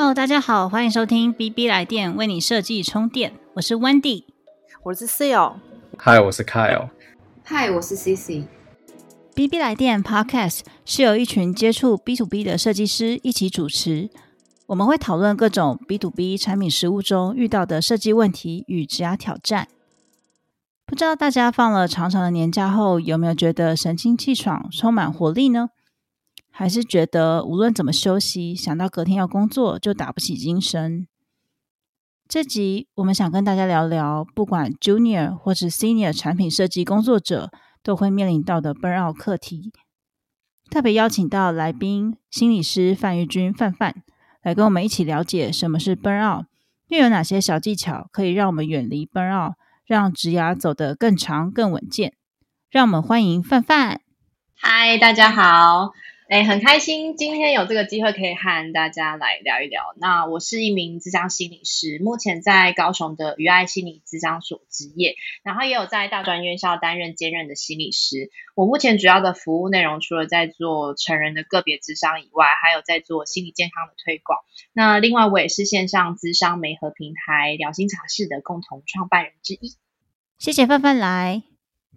Hello，大家好，欢迎收听 BB 来电，为你设计充电。我是 Wendy，我是 Seal。Hi，我是 Kyle。Hi，我是 CC。BB 来电 Podcast 是由一群接触 B to B 的设计师一起主持，我们会讨论各种 B to B 产品实务中遇到的设计问题与职涯挑战。不知道大家放了长长的年假后，有没有觉得神清气爽、充满活力呢？还是觉得无论怎么休息，想到隔天要工作就打不起精神。这集我们想跟大家聊聊，不管 Junior 或是 Senior 产品设计工作者都会面临到的 Burnout 课题。特别邀请到来宾心理师范玉君范范来跟我们一起了解什么是 Burnout，又有哪些小技巧可以让我们远离 Burnout，让职涯走得更长更稳健。让我们欢迎范范。嗨，大家好。哎，很开心今天有这个机会可以和大家来聊一聊。那我是一名智商心理师，目前在高雄的余爱心理智商所执业，然后也有在大专院校担任兼任的心理师。我目前主要的服务内容，除了在做成人的个别智商以外，还有在做心理健康的推广。那另外，我也是线上智商媒合平台聊心茶室的共同创办人之一。谢谢范范来。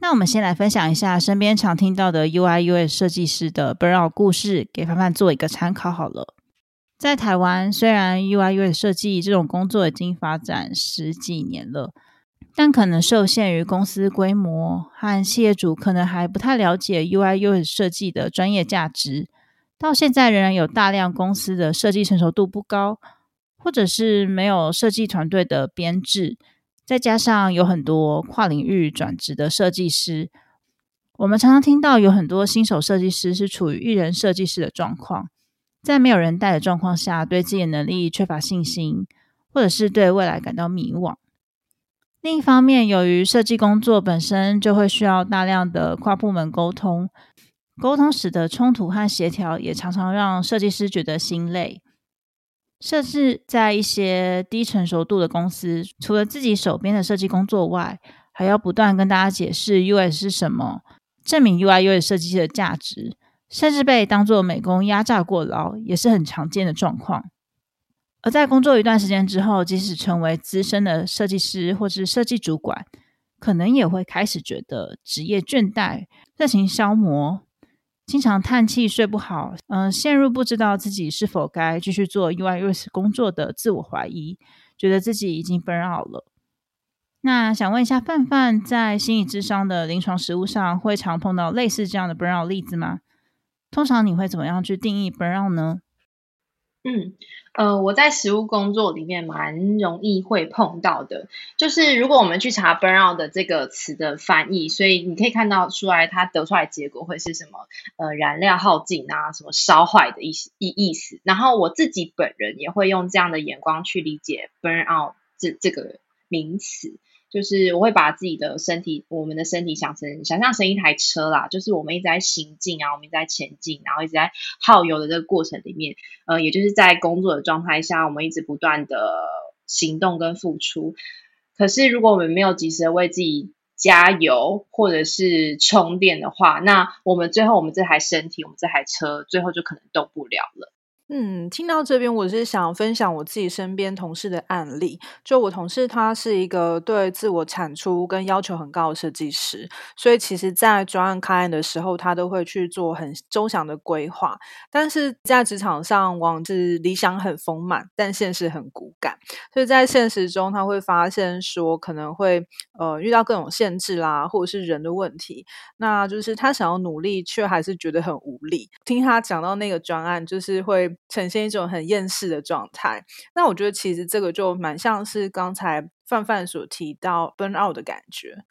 那我们先来分享一下身边常听到的 UI UX 设计师的 burnout 故事，给凡凡做一个参考好了。在台湾，虽然 UI UX 设计这种工作已经发展十几年了，但可能受限于公司规模和企业主可能还不太了解 UI UX 设计的专业价值，到现在仍然有大量公司的设计成熟度不高，或者是没有设计团队的编制。再加上有很多跨领域转职的设计师，我们常常听到有很多新手设计师是处于一人设计师的状况，在没有人带的状况下，对自己的能力缺乏信心，或者是对未来感到迷惘。另一方面，由于设计工作本身就会需要大量的跨部门沟通，沟通时的冲突和协调也常常让设计师觉得心累。甚至在一些低成熟度的公司，除了自己手边的设计工作外，还要不断跟大家解释 UI 是什么，证明 UI UX 设计师的价值，甚至被当作美工压榨过劳，也是很常见的状况。而在工作一段时间之后，即使成为资深的设计师或是设计主管，可能也会开始觉得职业倦怠、热情消磨。经常叹气、睡不好，嗯，陷入不知道自己是否该继续做 UI UX 工作的自我怀疑，觉得自己已经 burn out 了。那想问一下，范范在心理智商的临床实务上，会常碰到类似这样的 burn out 例子吗？通常你会怎么样去定义 burn out 呢？嗯，呃，我在实务工作里面蛮容易会碰到的，就是如果我们去查 burnout 的这个词的翻译，所以你可以看到出来，它得出来结果会是什么？呃，燃料耗尽啊，什么烧坏的意思意意思。然后我自己本人也会用这样的眼光去理解 burnout 这这个名词。就是我会把自己的身体，我们的身体想成想象成一台车啦，就是我们一直在行进啊，我们一直在前进，然后一直在耗油的这个过程里面，呃，也就是在工作的状态下，我们一直不断的行动跟付出。可是如果我们没有及时的为自己加油或者是充电的话，那我们最后我们这台身体，我们这台车最后就可能动不了了。嗯，听到这边，我是想分享我自己身边同事的案例。就我同事，他是一个对自我产出跟要求很高的设计师，所以其实，在专案开案的时候，他都会去做很周详的规划。但是在职场上，往往是理想很丰满，但现实很骨感。所以在现实中，他会发现说，可能会呃遇到各种限制啦，或者是人的问题。那就是他想要努力，却还是觉得很无力。听他讲到那个专案，就是会。呈现一种很厌世的状态，那我觉得其实这个就蛮像是刚才范范所提到 burn out 的感觉。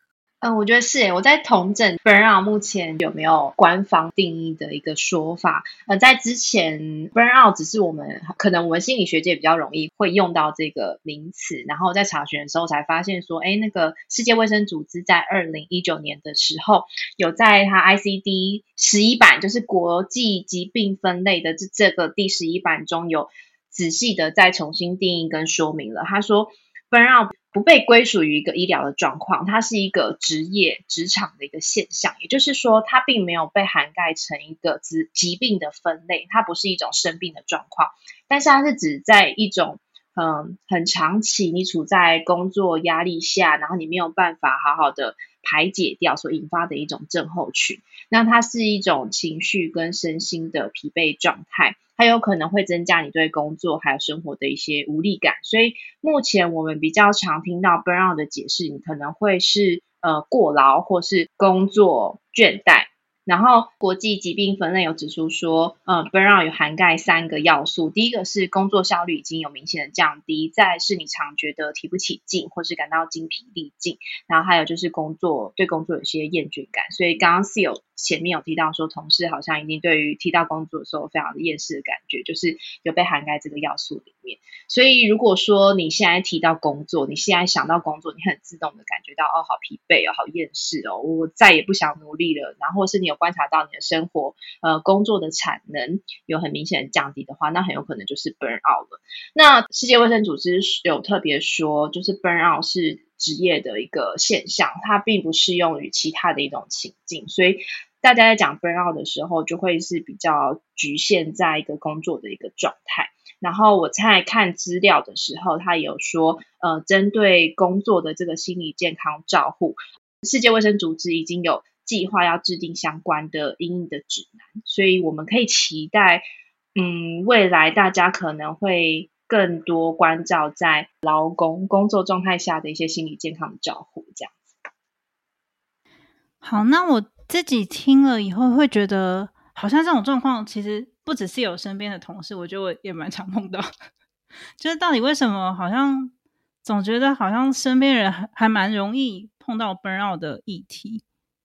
嗯，我觉得是。我在同整 burnout 目前有没有官方定义的一个说法？呃，在之前 burnout 只是我们可能我们心理学界比较容易会用到这个名词，然后在查询的时候才发现说，哎，那个世界卫生组织在二零一九年的时候，有在它 ICD 十一版，就是国际疾病分类的这这个第十一版中有仔细的再重新定义跟说明了。他说 burnout 不被归属于一个医疗的状况，它是一个职业职场的一个现象。也就是说，它并没有被涵盖成一个疾疾病的分类，它不是一种生病的状况，但是它是指在一种。嗯，很长期你处在工作压力下，然后你没有办法好好的排解掉所引发的一种症候群，那它是一种情绪跟身心的疲惫状态，它有可能会增加你对工作还有生活的一些无力感。所以目前我们比较常听到 burnout 的解释，你可能会是呃过劳或是工作倦怠。然后，国际疾病分类有指出说，呃，burnout 有涵盖三个要素。第一个是工作效率已经有明显的降低，再是你常觉得提不起劲，或是感到精疲力尽。然后还有就是工作对工作有些厌倦感。所以刚刚是有前面有提到说，同事好像已经对于提到工作的时候非常的厌世的感觉，就是有被涵盖这个要素里面。所以如果说你现在提到工作，你现在想到工作，你很自动的感觉到哦，好疲惫哦，好厌世哦，我再也不想努力了。然后是你有观察到你的生活，呃，工作的产能有很明显的降低的话，那很有可能就是 burn out 了。那世界卫生组织有特别说，就是 burn out 是职业的一个现象，它并不适用于其他的一种情境。所以大家在讲 burn out 的时候，就会是比较局限在一个工作的一个状态。然后我在看资料的时候，他有说，呃，针对工作的这个心理健康照护，世界卫生组织已经有。计划要制定相关的应用的指南，所以我们可以期待，嗯，未来大家可能会更多关照在劳工工作状态下的一些心理健康照护，这样子。好，那我自己听了以后会觉得，好像这种状况其实不只是有身边的同事，我觉得我也蛮常碰到，就是到底为什么好像总觉得好像身边人还还蛮容易碰到 burnout 的议题。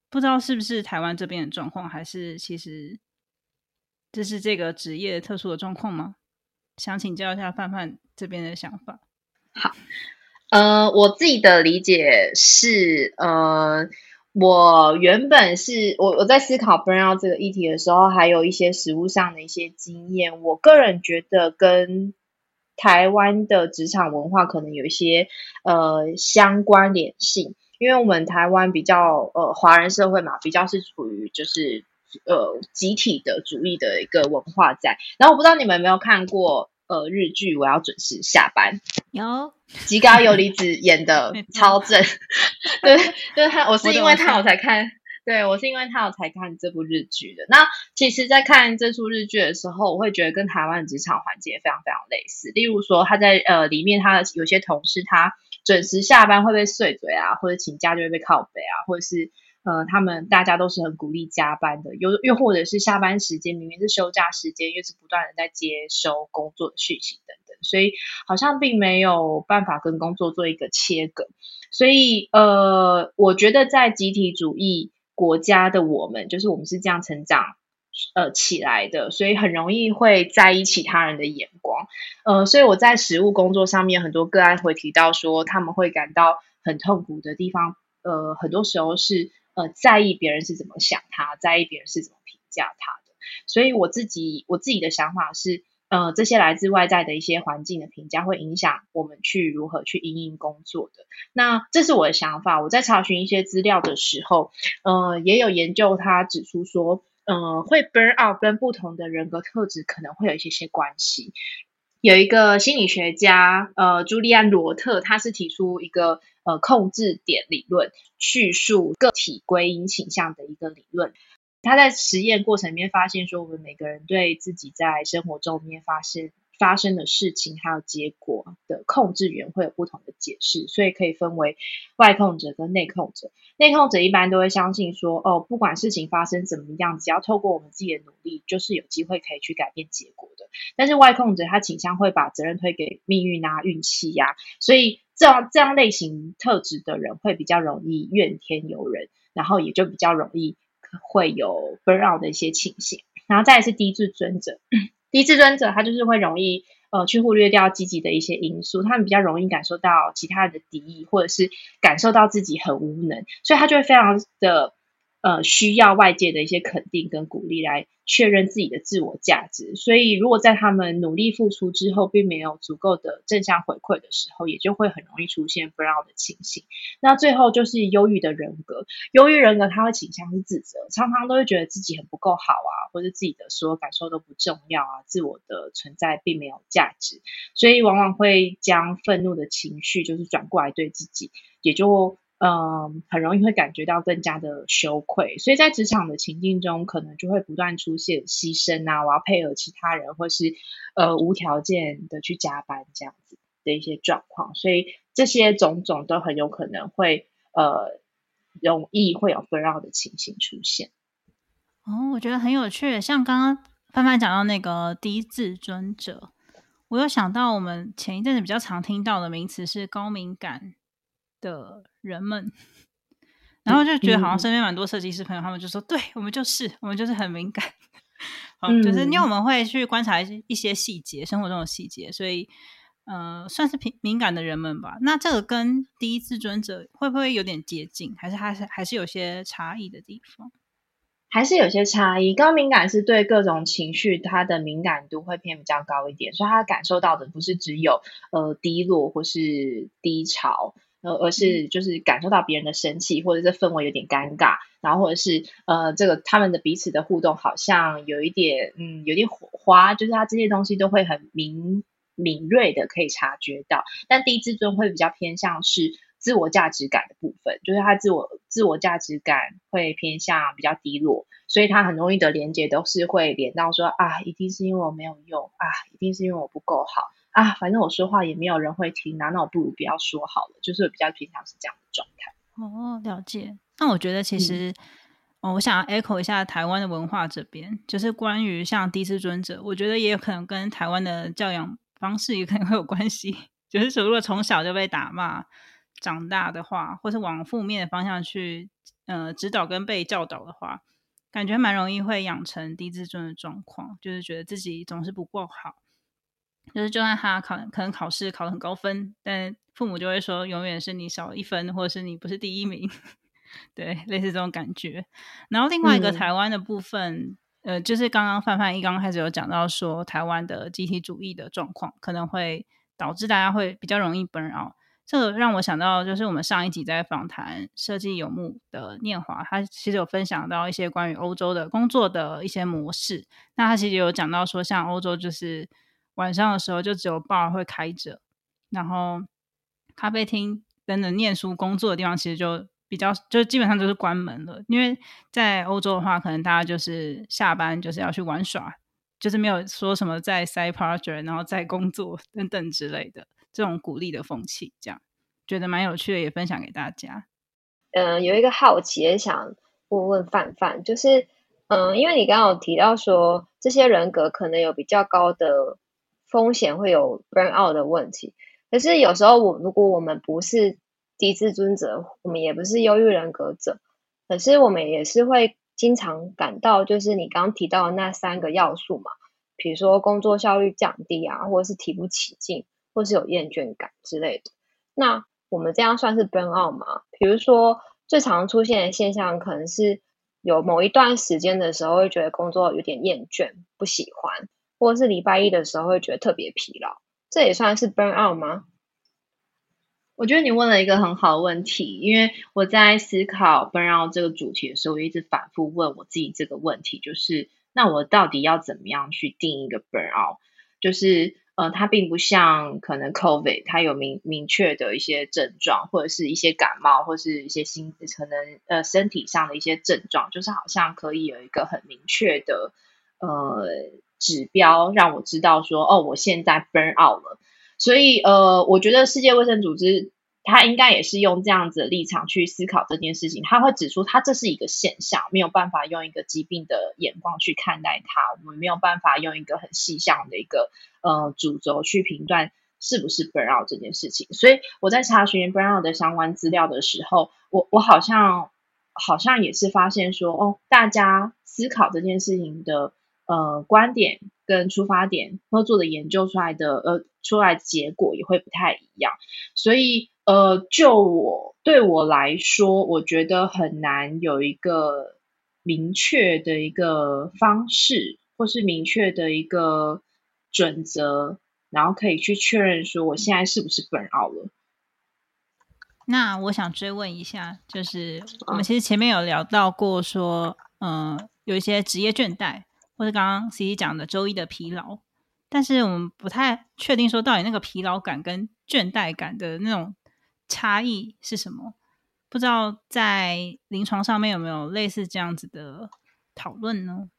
不知道是不是台湾这边的状况，还是其实这是这个职业特殊的状况吗？想请教一下范范这边的想法。好，呃，我自己的理解是，呃，我原本是我我在思考 burnout 这个议题的时候，还有一些实物上的一些经验。我个人觉得跟台湾的职场文化可能有一些呃相关联性。因为我们台湾比较呃华人社会嘛，比较是处于就是呃集体的主义的一个文化在。然后我不知道你们有没有看过呃日剧《我要准时下班》，有吉高由里子演的 超正，对，就是他，我是因为他我才看，对我是因为他我才看这部日剧的。那其实，在看这出日剧的时候，我会觉得跟台湾的职场环境也非常非常类似。例如说，他在呃里面，他的有些同事他。准时下班会被碎嘴啊，或者请假就会被靠背啊，或者是呃，他们大家都是很鼓励加班的，又又或者是下班时间明明是休假时间，又是不断的在接收工作的讯息等等，所以好像并没有办法跟工作做一个切割。所以呃，我觉得在集体主义国家的我们，就是我们是这样成长。呃，起来的，所以很容易会在意其他人的眼光。呃，所以我在实务工作上面，很多个案会提到说，他们会感到很痛苦的地方。呃，很多时候是呃，在意别人是怎么想他，在意别人是怎么评价他的。所以我自己我自己的想法是，呃，这些来自外在的一些环境的评价，会影响我们去如何去应应工作的。那这是我的想法。我在查询一些资料的时候，呃，也有研究，他指出说。嗯，会 burn out 跟不同的人格特质可能会有一些些关系。有一个心理学家，呃，朱利安罗特，他是提出一个呃控制点理论，叙述个体归因倾向的一个理论。他在实验过程里面发现说，我们每个人对自己在生活中面发生。发生的事情还有结果的控制源会有不同的解释，所以可以分为外控者跟内控者。内控者一般都会相信说，哦，不管事情发生怎么样，只要透过我们自己的努力，就是有机会可以去改变结果的。但是外控者他倾向会把责任推给命运啊、运气呀，所以这样这样类型特质的人会比较容易怨天尤人，然后也就比较容易会有 burn out 的一些情形。然后再是低自尊者。低自尊者，他就是会容易呃去忽略掉积极的一些因素，他们比较容易感受到其他人的敌意，或者是感受到自己很无能，所以他就会非常的呃需要外界的一些肯定跟鼓励来。确认自己的自我价值，所以如果在他们努力付出之后，并没有足够的正向回馈的时候，也就会很容易出现不让的情形。那最后就是忧郁的人格，忧郁人格他会倾向是自责，常常都会觉得自己很不够好啊，或者自己的所有感受都不重要啊，自我的存在并没有价值，所以往往会将愤怒的情绪就是转过来对自己，也就。嗯，很容易会感觉到更加的羞愧，所以在职场的情境中，可能就会不断出现牺牲啊，我要配合其他人，或是呃无条件的去加班这样子的一些状况，所以这些种种都很有可能会呃容易会有纷扰的情形出现。哦，我觉得很有趣，像刚刚范范讲到那个低自尊者，我有想到我们前一阵子比较常听到的名词是高敏感。的人们，然后就觉得好像身边蛮多设计师朋友，他们就说：“对我们就是，我们就是很敏感，嗯，就是因为我们会去观察一些细节，生活中的细节，所以呃，算是敏敏感的人们吧。那这个跟第一自尊者会不会有点接近，还是还是还是有些差异的地方？还是有些差异。高敏感是对各种情绪，它的敏感度会偏比较高一点，所以他感受到的不是只有呃低落或是低潮。呃，而是就是感受到别人的生气，或者是氛围有点尴尬，然后或者是呃，这个他们的彼此的互动好像有一点嗯，有点火花，就是他这些东西都会很敏敏锐的可以察觉到。但低自尊会比较偏向是自我价值感的部分，就是他自我自我价值感会偏向比较低落，所以他很容易的连接都是会连到说啊，一定是因为我没有用啊，一定是因为我不够好。啊，反正我说话也没有人会听，那那我不如不要说好了，就是比较平常是这样的状态。哦，了解。那我觉得其实，哦，我想要 echo 一下台湾的文化这边，就是关于像低自尊者，我觉得也有可能跟台湾的教养方式也可能会有关系。就是说，如果从小就被打骂长大的话，或是往负面的方向去呃指导跟被教导的话，感觉蛮容易会养成低自尊的状况，就是觉得自己总是不够好。就是，就算他考可能考试考得很高分，但父母就会说，永远是你少一分，或者是你不是第一名，对，类似这种感觉。然后另外一个台湾的部分，呃，就是刚刚范范一刚刚开始有讲到说，台湾的集体主义的状况可能会导致大家会比较容易 burn out。这个让我想到，就是我们上一集在访谈设计有目的念华，他其实有分享到一些关于欧洲的工作的一些模式。那他其实有讲到说，像欧洲就是。晚上的时候就只有 bar 会开着，然后咖啡厅等等念书工作的地方其实就比较就基本上都是关门了。因为在欧洲的话，可能大家就是下班就是要去玩耍，就是没有说什么在 side project 然后在工作等等之类的这种鼓励的风气，这样觉得蛮有趣的，也分享给大家。嗯，有一个好奇也想问问范范，就是嗯，因为你刚刚有提到说这些人格可能有比较高的。风险会有 burn out 的问题，可是有时候我如果我们不是低自尊者，我们也不是忧郁人格者，可是我们也是会经常感到，就是你刚刚提到的那三个要素嘛，比如说工作效率降低啊，或者是提不起劲，或是有厌倦感之类的。那我们这样算是 burn out 吗？比如说最常出现的现象，可能是有某一段时间的时候，会觉得工作有点厌倦，不喜欢。或是礼拜一的时候会觉得特别疲劳，这也算是 burn out 吗？我觉得你问了一个很好的问题，因为我在思考 burn out 这个主题的时候，我一直反复问我自己这个问题，就是那我到底要怎么样去定一个 burn out？就是呃，它并不像可能 COVID，它有明明确的一些症状，或者是一些感冒，或是一些心可能呃身体上的一些症状，就是好像可以有一个很明确的呃。指标让我知道说，哦，我现在 burn out 了。所以，呃，我觉得世界卫生组织它应该也是用这样子的立场去思考这件事情。他会指出，它这是一个现象，没有办法用一个疾病的眼光去看待它。我们没有办法用一个很细项的一个呃主轴去评断是不是 burn out 这件事情。所以我在查询 burn out 的相关资料的时候，我我好像好像也是发现说，哦，大家思考这件事情的。呃，观点跟出发点或做的研究出来的呃，出来结果也会不太一样，所以呃，就我对我来说，我觉得很难有一个明确的一个方式，或是明确的一个准则，然后可以去确认说我现在是不是 burn out 了。那我想追问一下，就是我们其实前面有聊到过，说，嗯，有一些职业倦怠，或者刚刚 C C 讲的周一的疲劳，但是我们不太确定说到底那个疲劳感跟倦怠感的那种差异是什么？不知道在临床上面有没有类似这样子的讨论呢？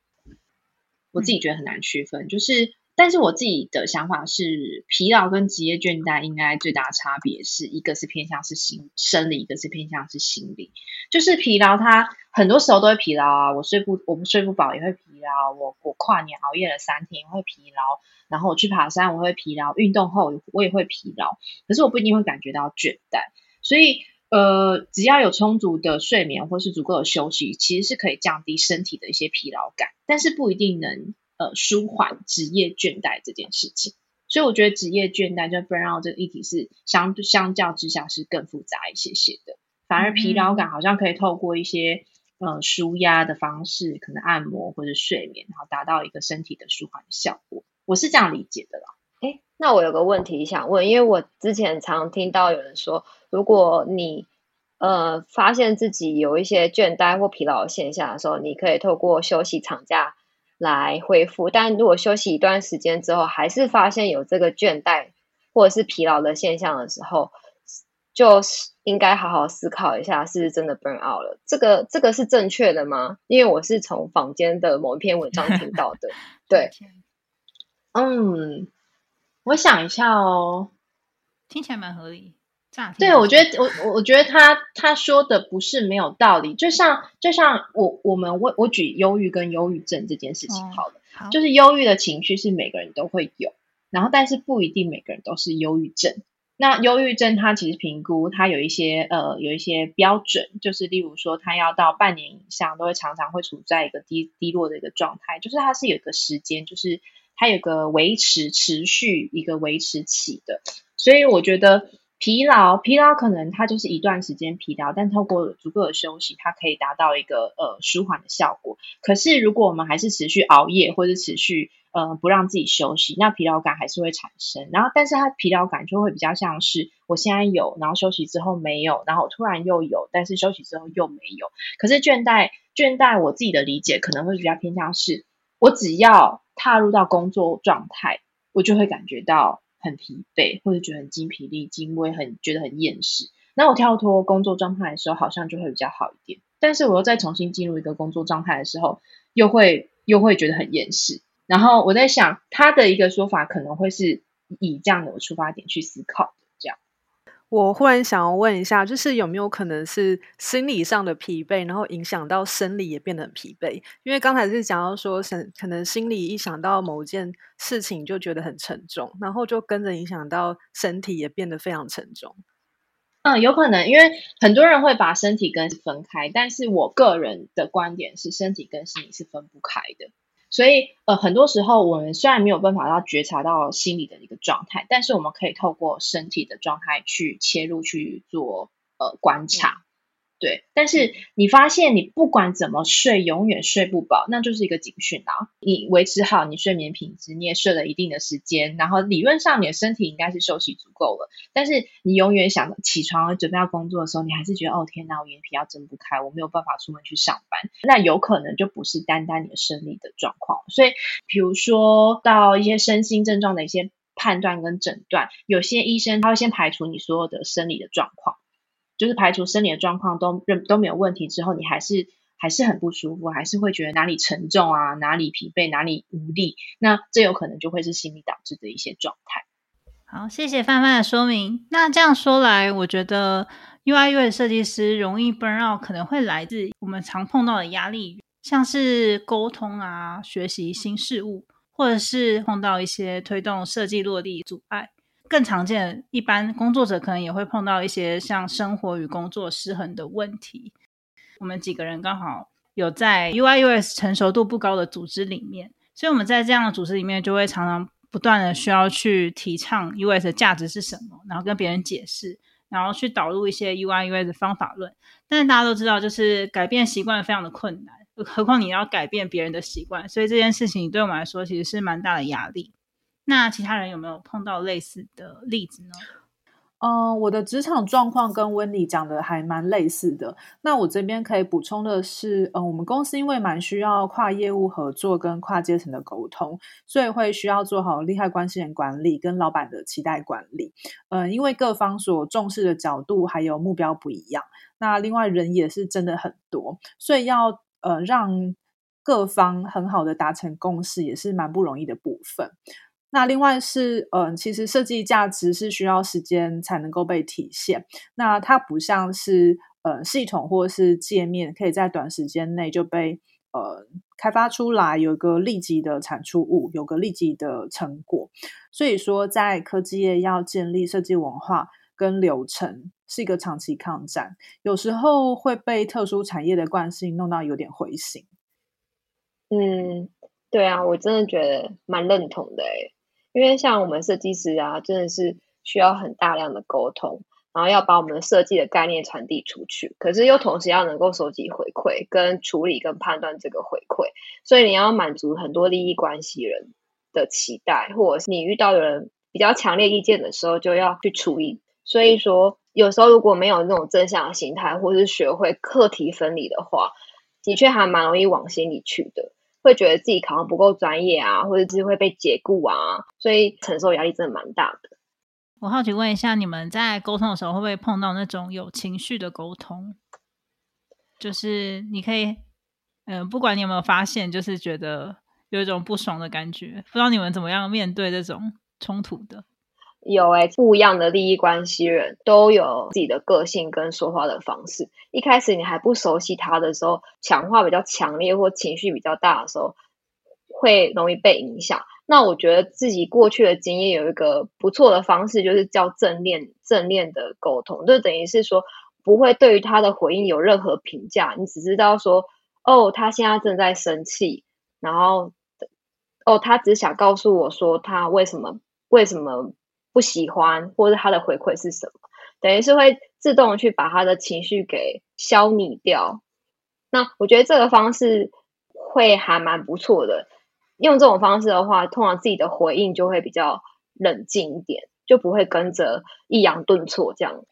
我自己觉得很难区分，就是。但是我自己的想法是，疲劳跟职业倦怠应该最大的差别是一个是偏向是心生理，一个是偏向是心理。就是疲劳，它很多时候都会疲劳啊，我睡不我不睡不饱也会疲劳，我我跨年熬夜了三天会疲劳，然后我去爬山我会疲劳，运动后我也会疲劳，可是我不一定会感觉到倦怠。所以呃，只要有充足的睡眠或是足够的休息，其实是可以降低身体的一些疲劳感，但是不一定能。呃，舒缓职业倦怠这件事情，所以我觉得职业倦怠就 burnout 这个议题是相相较之下是更复杂一些些的。反而疲劳感好像可以透过一些呃舒压的方式，可能按摩或者睡眠，然后达到一个身体的舒缓效果。我是这样理解的啦。哎，那我有个问题想问，因为我之前常听到有人说，如果你呃发现自己有一些倦怠或疲劳现象的时候，你可以透过休息长假。来恢复，但如果休息一段时间之后，还是发现有这个倦怠或者是疲劳的现象的时候，就是应该好好思考一下，是不是真的 burn out 了？这个这个是正确的吗？因为我是从坊间的某一篇文章听到的。对，嗯，我想一下哦，听起来蛮合理。对，我觉得我我我觉得他他说的不是没有道理，就像就像我我们我我举忧郁跟忧郁症这件事情好了，就是忧郁的情绪是每个人都会有，然后但是不一定每个人都是忧郁症。那忧郁症它其实评估它有一些呃有一些标准，就是例如说它要到半年以上都会常常会处在一个低低落的一个状态，就是它是有一个时间，就是它有个维持持续一个维持期的，所以我觉得。疲劳，疲劳可能它就是一段时间疲劳，但透过足够的休息，它可以达到一个呃舒缓的效果。可是如果我们还是持续熬夜，或者持续呃不让自己休息，那疲劳感还是会产生。然后，但是它疲劳感就会比较像是我现在有，然后休息之后没有，然后突然又有，但是休息之后又没有。可是倦怠，倦怠我自己的理解可能会比较偏向是，我只要踏入到工作状态，我就会感觉到。很疲惫，或者觉得很精疲力尽，我也很觉得很厌世。那我跳脱工作状态的时候，好像就会比较好一点。但是我又再重新进入一个工作状态的时候，又会又会觉得很厌世。然后我在想，他的一个说法可能会是以这样的出发点去思考这样。我忽然想要问一下，就是有没有可能是心理上的疲惫，然后影响到生理也变得很疲惫？因为刚才是讲到说，可能心理一想到某件事情就觉得很沉重，然后就跟着影响到身体也变得非常沉重。嗯，有可能，因为很多人会把身体跟分开，但是我个人的观点是，身体跟心理是分不开的。所以，呃，很多时候我们虽然没有办法到觉察到心理的一个状态，但是我们可以透过身体的状态去切入去做呃观察。对，但是你发现你不管怎么睡，永远睡不饱，那就是一个警讯啊！你维持好你睡眠品质，你也睡了一定的时间，然后理论上你的身体应该是休息足够了，但是你永远想起床准备要工作的时候，你还是觉得哦天哪，我眼皮要睁不开，我没有办法出门去上班，那有可能就不是单单你的生理的状况。所以，比如说到一些身心症状的一些判断跟诊断，有些医生他会先排除你所有的生理的状况。就是排除生理的状况都认都没有问题之后，你还是还是很不舒服，还是会觉得哪里沉重啊，哪里疲惫，哪里无力，那这有可能就会是心理导致的一些状态。好，谢谢范范的说明。那这样说来，我觉得 UI UX 设计师容易 burn out，可能会来自我们常碰到的压力，像是沟通啊、学习新事物，或者是碰到一些推动设计落地阻碍。更常见，一般工作者可能也会碰到一些像生活与工作失衡的问题。我们几个人刚好有在 UI US 成熟度不高的组织里面，所以我们在这样的组织里面，就会常常不断的需要去提倡 US 的价值是什么，然后跟别人解释，然后去导入一些 UI US 的方法论。但是大家都知道，就是改变习惯非常的困难，何况你要改变别人的习惯，所以这件事情对我们来说其实是蛮大的压力。那其他人有没有碰到类似的例子呢？嗯，我的职场状况跟温妮讲的还蛮类似的。那我这边可以补充的是，嗯，我们公司因为蛮需要跨业务合作跟跨阶层的沟通，所以会需要做好利害关系人管理跟老板的期待管理。嗯，因为各方所重视的角度还有目标不一样，那另外人也是真的很多，所以要呃让各方很好的达成共识，也是蛮不容易的部分。那另外是，嗯，其实设计价值是需要时间才能够被体现。那它不像是，呃，系统或是界面，可以在短时间内就被呃开发出来，有一个立即的产出物，有个立即的成果。所以说，在科技业要建立设计文化跟流程，是一个长期抗战，有时候会被特殊产业的惯性弄到有点灰心。嗯，对啊，我真的觉得蛮认同的诶因为像我们设计师啊，真的是需要很大量的沟通，然后要把我们的设计的概念传递出去，可是又同时要能够收集回馈、跟处理、跟判断这个回馈，所以你要满足很多利益关系人的期待，或者是你遇到有人比较强烈意见的时候，就要去处理。所以说，有时候如果没有那种正向的心态，或是学会课题分离的话，的确还蛮容易往心里去的。会觉得自己考上不够专业啊，或者是会被解雇啊，所以承受压力真的蛮大的。我好奇问一下，你们在沟通的时候会不会碰到那种有情绪的沟通？就是你可以，嗯，不管你有没有发现，就是觉得有一种不爽的感觉，不知道你们怎么样面对这种冲突的。有哎，不一样的利益关系人都有自己的个性跟说话的方式。一开始你还不熟悉他的时候，强化比较强烈或情绪比较大的时候，会容易被影响。那我觉得自己过去的经验有一个不错的方式，就是叫正念正念的沟通，就等于是说不会对于他的回应有任何评价，你只知道说哦，他现在正在生气，然后哦，他只想告诉我说他为什么为什么。不喜欢，或者他的回馈是什么？等于是会自动去把他的情绪给消弭掉。那我觉得这个方式会还蛮不错的。用这种方式的话，通常自己的回应就会比较冷静一点，就不会跟着抑扬顿挫这样。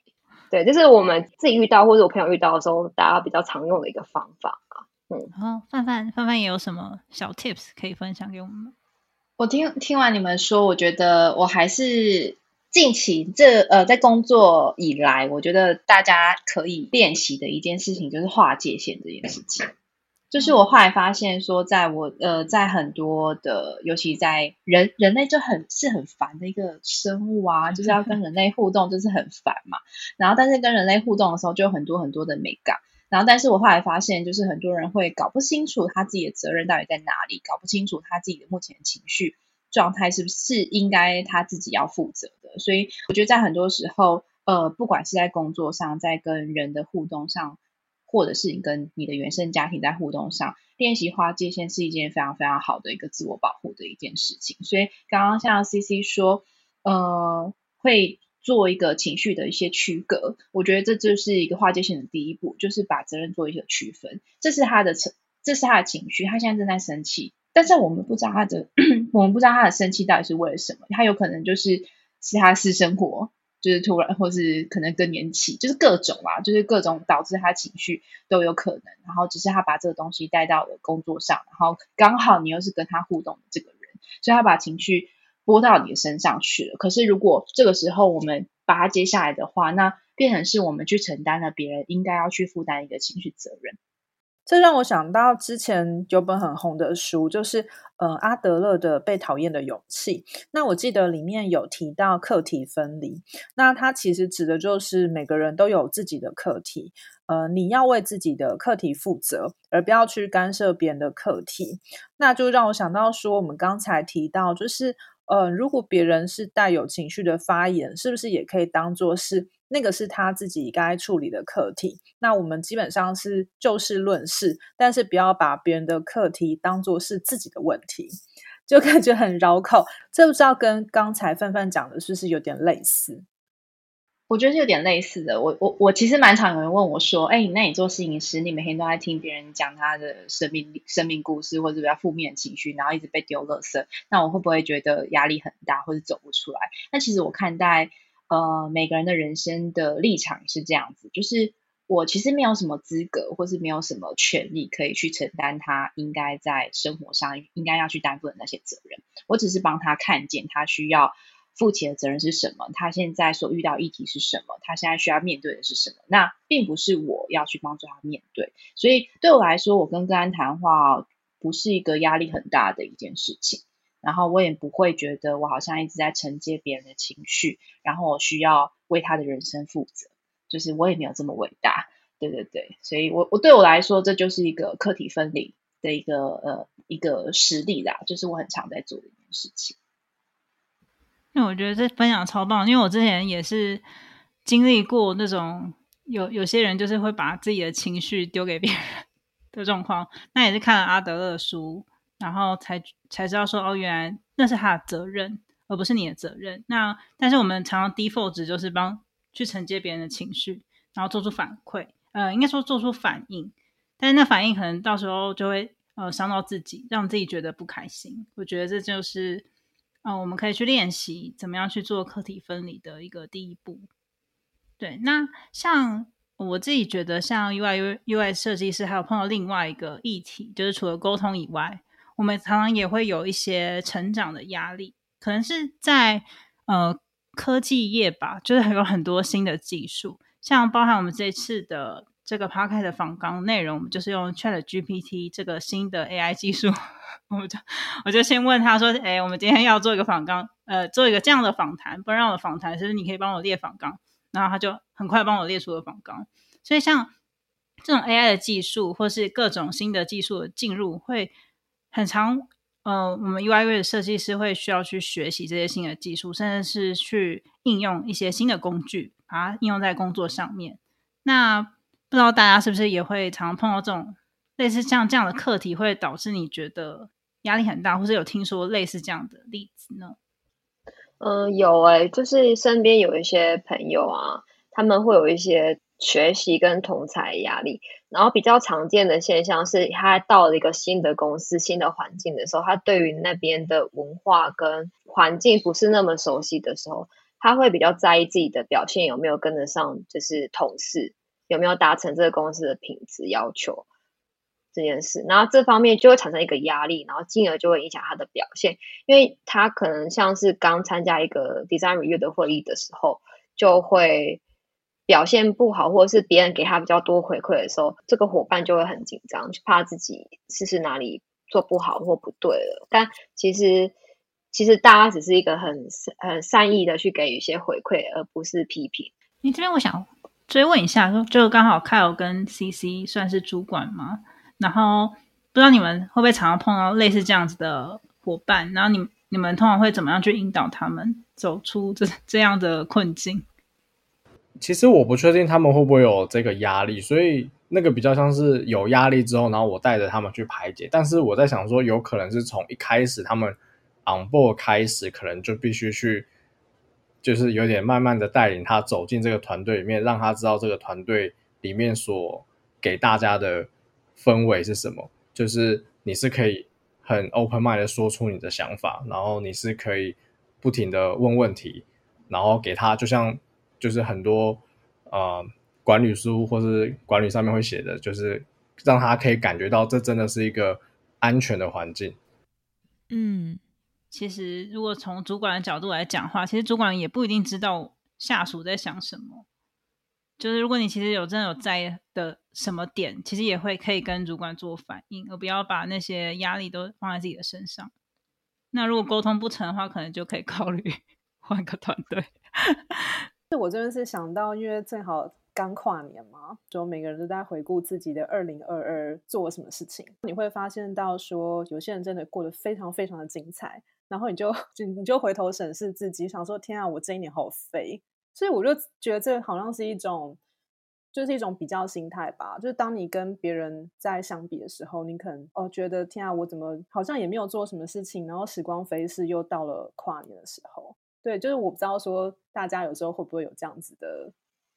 对，就是我们自己遇到或者我朋友遇到的时候，大家比较常用的一个方法啊。嗯，好，范范范范也有什么小 tips 可以分享给我们？我听听完你们说，我觉得我还是近期这呃，在工作以来，我觉得大家可以练习的一件事情就是划界限这件事情。就是我后来发现说，在我呃，在很多的，尤其在人人类就很是很烦的一个生物啊，就是要跟 人类互动，就是很烦嘛。然后，但是跟人类互动的时候，就有很多很多的美感。然后，但是我后来发现，就是很多人会搞不清楚他自己的责任到底在哪里，搞不清楚他自己的目前情绪状态是不是应该他自己要负责的。所以，我觉得在很多时候，呃，不管是在工作上，在跟人的互动上，或者是你跟你的原生家庭在互动上，练习划界限是一件非常非常好的一个自我保护的一件事情。所以，刚刚像 C C 说，呃，会。做一个情绪的一些区隔，我觉得这就是一个划界线的第一步，就是把责任做一个区分。这是他的这这是他的情绪，他现在正在生气，但是我们不知道他的，我们不知道他的生气到底是为了什么。他有可能就是是他私生活，就是突然，或是可能更年期，就是各种啊，就是各种导致他情绪都有可能。然后只是他把这个东西带到了工作上，然后刚好你又是跟他互动的这个人，所以他把情绪。拨到你的身上去了。可是，如果这个时候我们把它接下来的话，那变成是我们去承担了别人应该要去负担一个情绪责任。这让我想到之前有本很红的书，就是呃阿德勒的《被讨厌的勇气》。那我记得里面有提到课题分离。那它其实指的就是每个人都有自己的课题，呃，你要为自己的课题负责，而不要去干涉别人的课题。那就让我想到说，我们刚才提到就是。呃，如果别人是带有情绪的发言，是不是也可以当做是那个是他自己该处理的课题？那我们基本上是就事论事，但是不要把别人的课题当做是自己的问题，就感觉很绕口。这不知道跟刚才范范讲的是不是有点类似？我觉得是有点类似的。我我我其实蛮常有人问我说：“哎，那你做摄影师，你每天都在听别人讲他的生命生命故事，或者比较负面情绪，然后一直被丢垃圾，那我会不会觉得压力很大，或者走不出来？”那其实我看待呃每个人的人生的立场是这样子，就是我其实没有什么资格，或是没有什么权利可以去承担他应该在生活上应该要去担负的那些责任。我只是帮他看见他需要。负起的责任是什么？他现在所遇到议题是什么？他现在需要面对的是什么？那并不是我要去帮助他面对，所以对我来说，我跟个安谈话不是一个压力很大的一件事情。然后我也不会觉得我好像一直在承接别人的情绪，然后我需要为他的人生负责，就是我也没有这么伟大。对对对，所以我我对我来说，这就是一个课题分离的一个呃一个实例啦，就是我很常在做的一件事情。因为我觉得这分享超棒，因为我之前也是经历过那种有有些人就是会把自己的情绪丢给别人的状况，那也是看了阿德勒的书，然后才才知道说哦，原来那是他的责任，而不是你的责任。那但是我们常常 default 值就是帮去承接别人的情绪，然后做出反馈，呃，应该说做出反应，但是那反应可能到时候就会呃伤到自己，让自己觉得不开心。我觉得这就是。嗯，我们可以去练习怎么样去做课题分离的一个第一步。对，那像我自己觉得，像 UI UI 设计师，还有碰到另外一个议题，就是除了沟通以外，我们常常也会有一些成长的压力，可能是在呃科技业吧，就是还有很多新的技术，像包含我们这次的这个 p a r k 的访纲内容，我们就是用 Chat GPT 这个新的 AI 技术。我就我就先问他说：“哎，我们今天要做一个访纲，呃，做一个这样的访谈，不让我访谈，是不是你可以帮我列访纲？”然后他就很快帮我列出了访纲。所以像这种 AI 的技术，或是各种新的技术的进入，会很长。呃，我们 UI 的设计师会需要去学习这些新的技术，甚至是去应用一些新的工具，把它应用在工作上面。那不知道大家是不是也会常碰到这种类似像这样的课题，会导致你觉得？压力很大，或是有听说类似这样的例子呢？嗯，有哎，就是身边有一些朋友啊，他们会有一些学习跟同才压力。然后比较常见的现象是，他到了一个新的公司、新的环境的时候，他对于那边的文化跟环境不是那么熟悉的时候，他会比较在意自己的表现有没有跟得上，就是同事有没有达成这个公司的品质要求。这件事，然后这方面就会产生一个压力，然后进而就会影响他的表现，因为他可能像是刚参加一个 design review 的会议的时候，就会表现不好，或者是别人给他比较多回馈的时候，这个伙伴就会很紧张，就怕自己是是哪里做不好或不对了。但其实其实大家只是一个很很善意的去给予一些回馈，而不是批评。你这边我想追问一下，说就刚好 Kyle 跟 CC 算是主管吗？然后不知道你们会不会常常碰到类似这样子的伙伴？然后你你们通常会怎么样去引导他们走出这这样的困境？其实我不确定他们会不会有这个压力，所以那个比较像是有压力之后，然后我带着他们去排解。但是我在想说，有可能是从一开始他们 on board 开始，可能就必须去，就是有点慢慢的带领他走进这个团队里面，让他知道这个团队里面所给大家的。氛围是什么？就是你是可以很 open mind 的说出你的想法，然后你是可以不停的问问题，然后给他就像就是很多呃管理书或是管理上面会写的，就是让他可以感觉到这真的是一个安全的环境。嗯，其实如果从主管的角度来讲话，其实主管也不一定知道下属在想什么。就是如果你其实有真的有在的什么点，其实也会可以跟主管做反应，而不要把那些压力都放在自己的身上。那如果沟通不成的话，可能就可以考虑 换个团队。是我真的是想到，因为正好刚跨年嘛，就每个人都在回顾自己的二零二二做了什么事情。你会发现到说，有些人真的过得非常非常的精彩，然后你就 就你就回头审视自己，想说天啊，我这一年好废。所以我就觉得这好像是一种，就是一种比较心态吧。就是当你跟别人在相比的时候，你可能哦觉得天啊，我怎么好像也没有做什么事情，然后时光飞逝，又到了跨年的时候。对，就是我不知道说大家有时候会不会有这样子的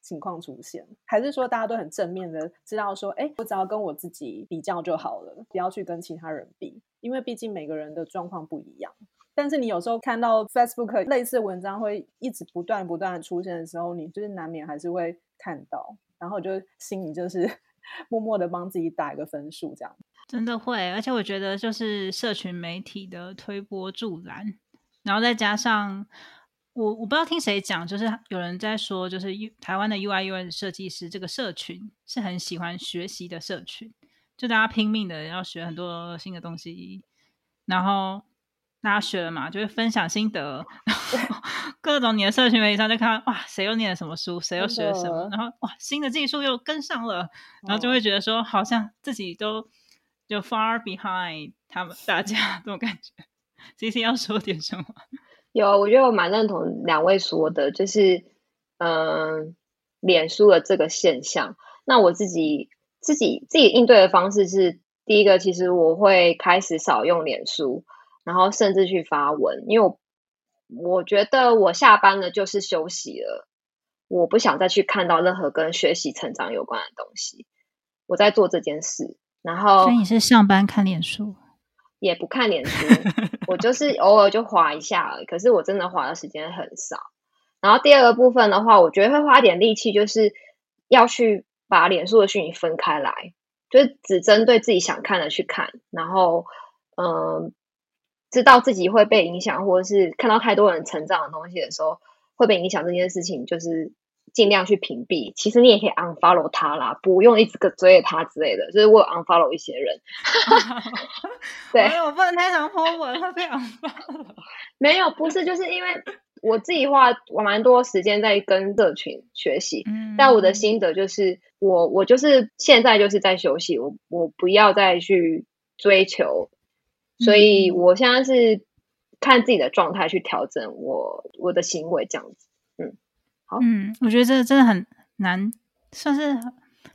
情况出现，还是说大家都很正面的知道说，哎，我只要跟我自己比较就好了，不要去跟其他人比，因为毕竟每个人的状况不一样。但是你有时候看到 Facebook 类似文章会一直不断不断的出现的时候，你就是难免还是会看到，然后就心里就是 默默的帮自己打一个分数，这样真的会。而且我觉得就是社群媒体的推波助澜，然后再加上我我不知道听谁讲，就是有人在说，就是台湾的 UI UI 设计师这个社群是很喜欢学习的社群，就大家拼命的要学很多新的东西，然后。大家学了嘛，就会分享心得，然后 各种你的社群媒体上就看哇，谁又念了什么书，谁又学了什么，然后哇，新的技术又跟上了，然后就会觉得说，好像自己都就 far behind 他们大家 这种感觉。C C 要说点什么？有，我觉得我蛮认同两位说的，就是嗯，脸书的这个现象。那我自己自己自己应对的方式是，第一个，其实我会开始少用脸书。然后甚至去发文，因为我我觉得我下班了就是休息了，我不想再去看到任何跟学习成长有关的东西。我在做这件事，然后所以你是上班看脸书，也不看脸书，我就是偶尔就划一下，可是我真的划的时间很少。然后第二个部分的话，我觉得会花点力气，就是要去把脸书的讯息分开来，就是只针对自己想看的去看，然后嗯。知道自己会被影响，或者是看到太多人成长的东西的时候会被影响，这件事情就是尽量去屏蔽。其实你也可以 unfollow 他啦，不用一直追着他之类的。就是我 unfollow 一些人，对，我不能太常发文会被 unfollow。没有，不是，就是因为我自己花我蛮多时间在跟社群学习，但我的心得就是，我我就是现在就是在休息，我我不要再去追求。所以我现在是看自己的状态去调整我我的行为，这样子，嗯，嗯，我觉得这真的很难，算是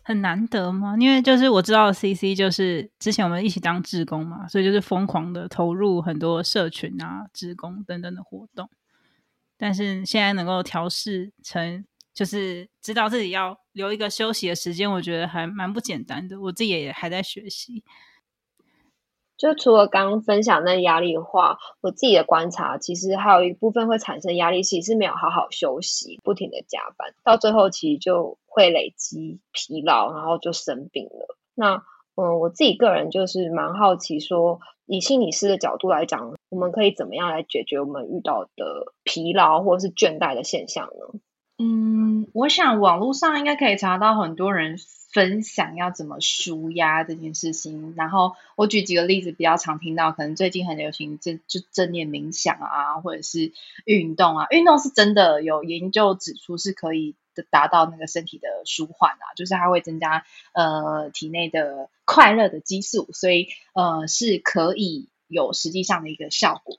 很难得吗？因为就是我知道 C C 就是之前我们一起当志工嘛，所以就是疯狂的投入很多社群啊、志工等等的活动，但是现在能够调试成就是知道自己要留一个休息的时间，我觉得还蛮不简单的，我自己也还在学习。就除了刚刚分享那压力的话，我自己的观察，其实还有一部分会产生压力，其实是没有好好休息，不停的加班，到最后其实就会累积疲劳，然后就生病了。那嗯，我自己个人就是蛮好奇，说以心理师的角度来讲，我们可以怎么样来解决我们遇到的疲劳或是倦怠的现象呢？嗯，我想网络上应该可以查到很多人。分享要怎么舒压这件事情，然后我举几个例子，比较常听到，可能最近很流行正就正念冥想啊，或者是运动啊，运动是真的有研究指出是可以达到那个身体的舒缓啊，就是它会增加呃体内的快乐的激素，所以呃是可以有实际上的一个效果。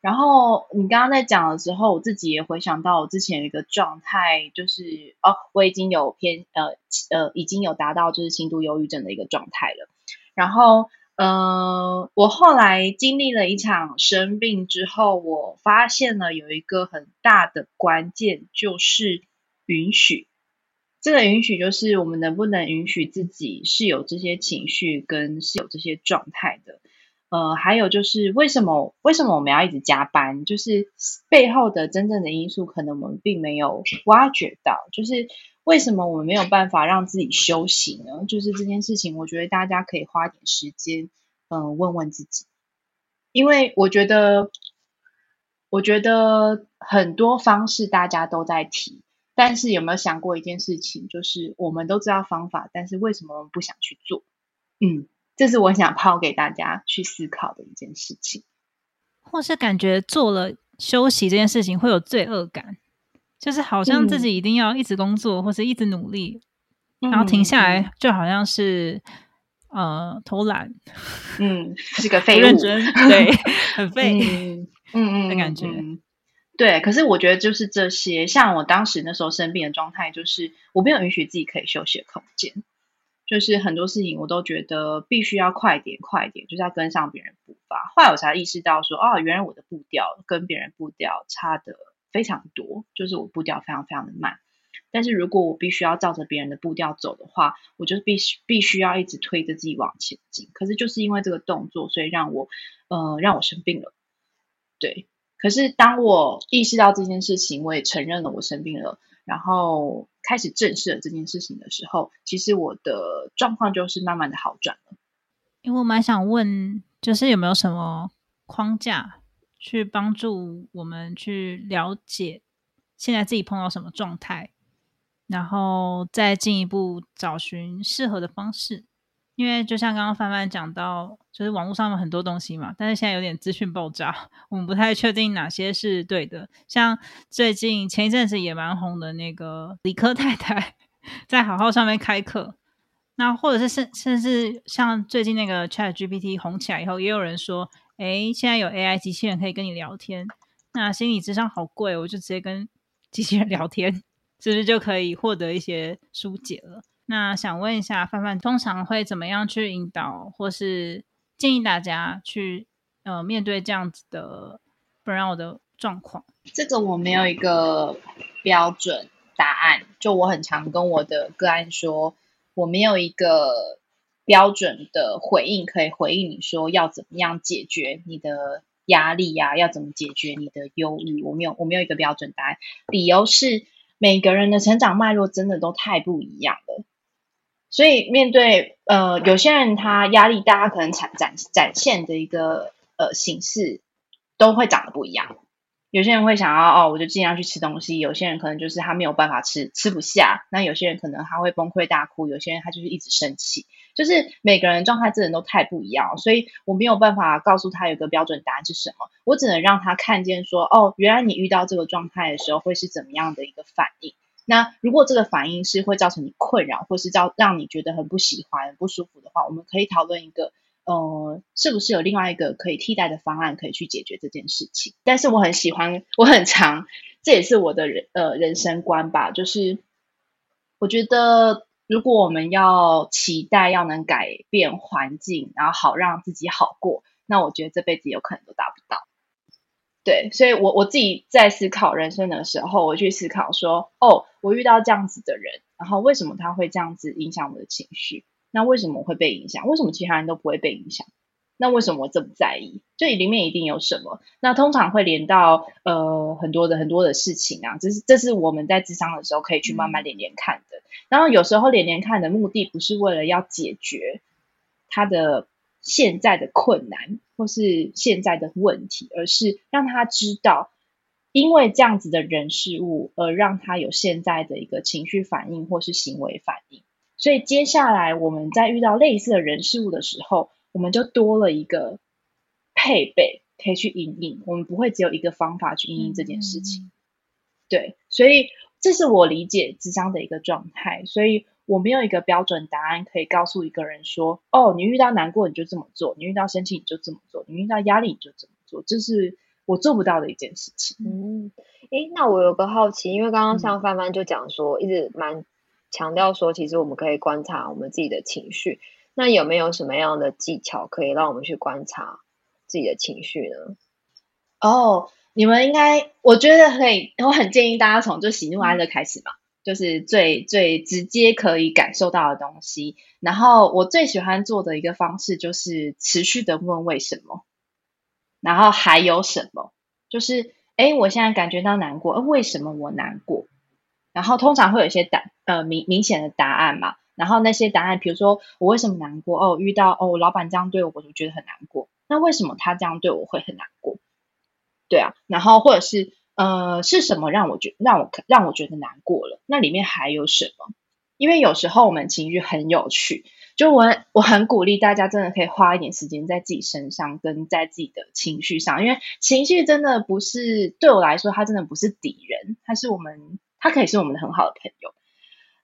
然后你刚刚在讲的时候，我自己也回想到我之前有一个状态，就是哦，我已经有偏呃呃，已经有达到就是轻度忧郁症的一个状态了。然后呃，我后来经历了一场生病之后，我发现了有一个很大的关键，就是允许。这个允许就是我们能不能允许自己是有这些情绪跟是有这些状态的。呃，还有就是为什么为什么我们要一直加班？就是背后的真正的因素，可能我们并没有挖掘到。就是为什么我们没有办法让自己休息呢？就是这件事情，我觉得大家可以花点时间，嗯，问问自己。因为我觉得，我觉得很多方式大家都在提，但是有没有想过一件事情？就是我们都知道方法，但是为什么我们不想去做？嗯。这是我想抛给大家去思考的一件事情，或是感觉做了休息这件事情会有罪恶感，就是好像自己一定要一直工作或是一直努力，然后停下来就好像是呃偷懒，嗯，是个 废物，对，很废，嗯嗯的感觉，对。可是我觉得就是这些，像我当时那时候生病的状态，就是我没有允许自己可以休息的空间。就是很多事情我都觉得必须要快点快点，就是要跟上别人步伐。后来我才意识到说，哦，原来我的步调跟别人步调差的非常多，就是我步调非常非常的慢。但是如果我必须要照着别人的步调走的话，我就必须必须要一直推着自己往前进。可是就是因为这个动作，所以让我呃让我生病了。对，可是当我意识到这件事情，我也承认了我生病了，然后开始正视了这件事情的时候，其实我的状况就是慢慢的好转了。因为我蛮想问，就是有没有什么框架去帮助我们去了解现在自己碰到什么状态？然后再进一步找寻适合的方式，因为就像刚刚范范讲到，就是网络上面很多东西嘛，但是现在有点资讯爆炸，我们不太确定哪些是对的。像最近前一阵子也蛮红的那个理科太太 在好好上面开课，那或者是甚甚至像最近那个 Chat GPT 红起来以后，也有人说，哎，现在有 AI 机器人可以跟你聊天，那心理智商好贵，我就直接跟机器人聊天。是不是就可以获得一些疏解了？那想问一下范范，通常会怎么样去引导，或是建议大家去呃面对这样子的不让我的状况？这个我没有一个标准答案，就我很常跟我的个案说，我没有一个标准的回应可以回应你说要怎么样解决你的压力呀，要怎么解决你的忧郁？我没有，我没有一个标准答案，理由是。每个人的成长脉络真的都太不一样了，所以面对呃有些人他压力大，可能展展展现的一个呃形式都会长得不一样。有些人会想要哦，我就尽量去吃东西；有些人可能就是他没有办法吃，吃不下；那有些人可能他会崩溃大哭；有些人他就是一直生气。就是每个人状态真的都太不一样，所以我没有办法告诉他有个标准答案是什么。我只能让他看见说，哦，原来你遇到这个状态的时候会是怎么样的一个反应。那如果这个反应是会造成你困扰，或是造让你觉得很不喜欢、不舒服的话，我们可以讨论一个。呃，是不是有另外一个可以替代的方案可以去解决这件事情？但是我很喜欢，我很长，这也是我的人呃人生观吧。就是我觉得，如果我们要期待要能改变环境，然后好让自己好过，那我觉得这辈子有可能都达不到。对，所以我我自己在思考人生的时候，我去思考说，哦，我遇到这样子的人，然后为什么他会这样子影响我的情绪？那为什么会被影响？为什么其他人都不会被影响？那为什么我这么在意？这里面一定有什么？那通常会连到呃很多的很多的事情啊，这是这是我们在智商的时候可以去慢慢连连看的。然后有时候连连看的目的不是为了要解决他的现在的困难或是现在的问题，而是让他知道，因为这样子的人事物而让他有现在的一个情绪反应或是行为反应。所以接下来我们在遇到类似的人事物的时候，我们就多了一个配备可以去应应，我们不会只有一个方法去应应这件事情。对，所以这是我理解智商的一个状态。所以我没有一个标准答案可以告诉一个人说：“哦，你遇到难过你就这么做，你遇到生气你就这么做，你遇到压力你就这么做。”这是我做不到的一件事情。嗯，诶，那我有个好奇，因为刚刚像范范就讲说，一直蛮。强调说，其实我们可以观察我们自己的情绪。那有没有什么样的技巧可以让我们去观察自己的情绪呢？哦，你们应该，我觉得可以，我很建议大家从就喜怒哀乐开始嘛，就是最最直接可以感受到的东西。然后我最喜欢做的一个方式就是持续的问为什么，然后还有什么，就是哎，我现在感觉到难过，为什么我难过？然后通常会有一些答呃明明显的答案嘛，然后那些答案，比如说我为什么难过哦，遇到哦老板这样对我，我就觉得很难过。那为什么他这样对我会很难过？对啊，然后或者是呃是什么让我觉让我让我觉得难过了？那里面还有什么？因为有时候我们情绪很有趣，就我我很鼓励大家真的可以花一点时间在自己身上，跟在自己的情绪上，因为情绪真的不是对我来说，它真的不是敌人，它是我们。他可以是我们的很好的朋友，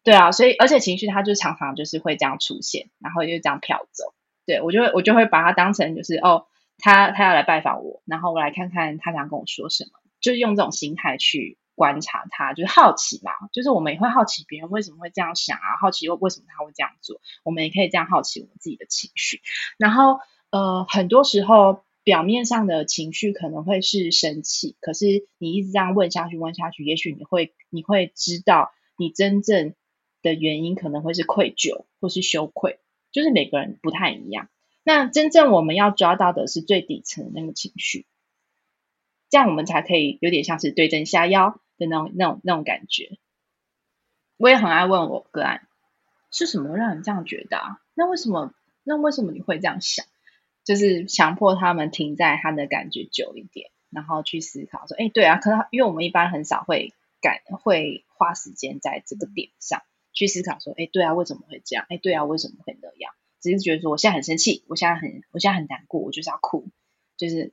对啊，所以而且情绪他就常常就是会这样出现，然后就这样飘走。对我就会我就会把他当成就是哦，他他要来拜访我，然后我来看看他想跟我说什么，就是用这种心态去观察他，就是好奇嘛，就是我们也会好奇别人为什么会这样想啊，好奇为什么他会这样做，我们也可以这样好奇我们自己的情绪。然后呃，很多时候表面上的情绪可能会是生气，可是你一直这样问下去，问下去，也许你会你会知道，你真正的原因可能会是愧疚或是羞愧，就是每个人不太一样。那真正我们要抓到的是最底层的那个情绪，这样我们才可以有点像是对症下药的那种、那种、那种感觉。我也很爱问我个案，是什么让你这样觉得啊？那为什么？那为什么你会这样想？就是强迫他们停在他的感觉久一点，然后去思考说：“哎，对啊，可能因为我们一般很少会感会花时间在这个点上去思考说：‘哎，对啊，为什么会这样？’哎，对啊，为什么会那样？”只是觉得说，我现在很生气，我现在很，我现在很难过，我就是要哭，就是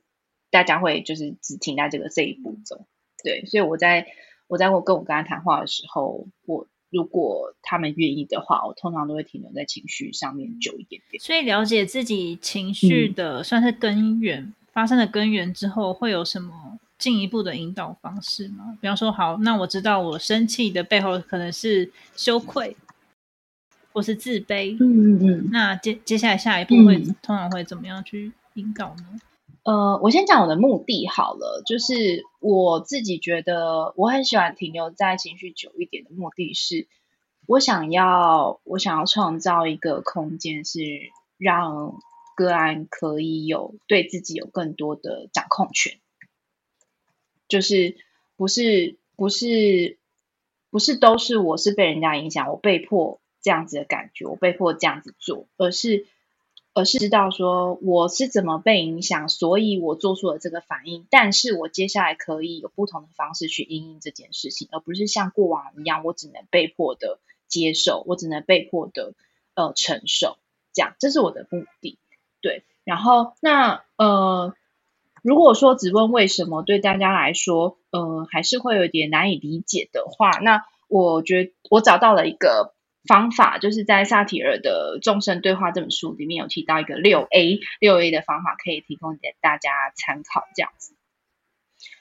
大家会就是只停在这个这一步走，对，所以我在我在我跟我跟他谈话的时候，我如果他们愿意的话，我通常都会停留在情绪上面久一点点。所以了解自己情绪的算是根源发生的根源之后，会有什么进一步的引导方式吗？比方说，好，那我知道我生气的背后可能是羞愧。或是自卑，嗯嗯嗯，那接接下来下一步会通常会怎么样去引导呢？呃，我先讲我的目的好了，就是我自己觉得我很喜欢停留在情绪久一点的目的是，我想要我想要创造一个空间，是让个案可以有对自己有更多的掌控权，就是不是不是不是都是我是被人家影响，我被迫。这样子的感觉，我被迫这样子做，而是而是知道说我是怎么被影响，所以我做出了这个反应。但是我接下来可以有不同的方式去应应这件事情，而不是像过往一样，我只能被迫的接受，我只能被迫的呃承受。这样，这是我的目的。对，然后那呃，如果说只问为什么，对大家来说，呃，还是会有点难以理解的话，那我觉得我找到了一个。方法就是在萨提尔的《众生对话》这本书里面有提到一个六 A 六 A 的方法，可以提供给大家参考。这样子，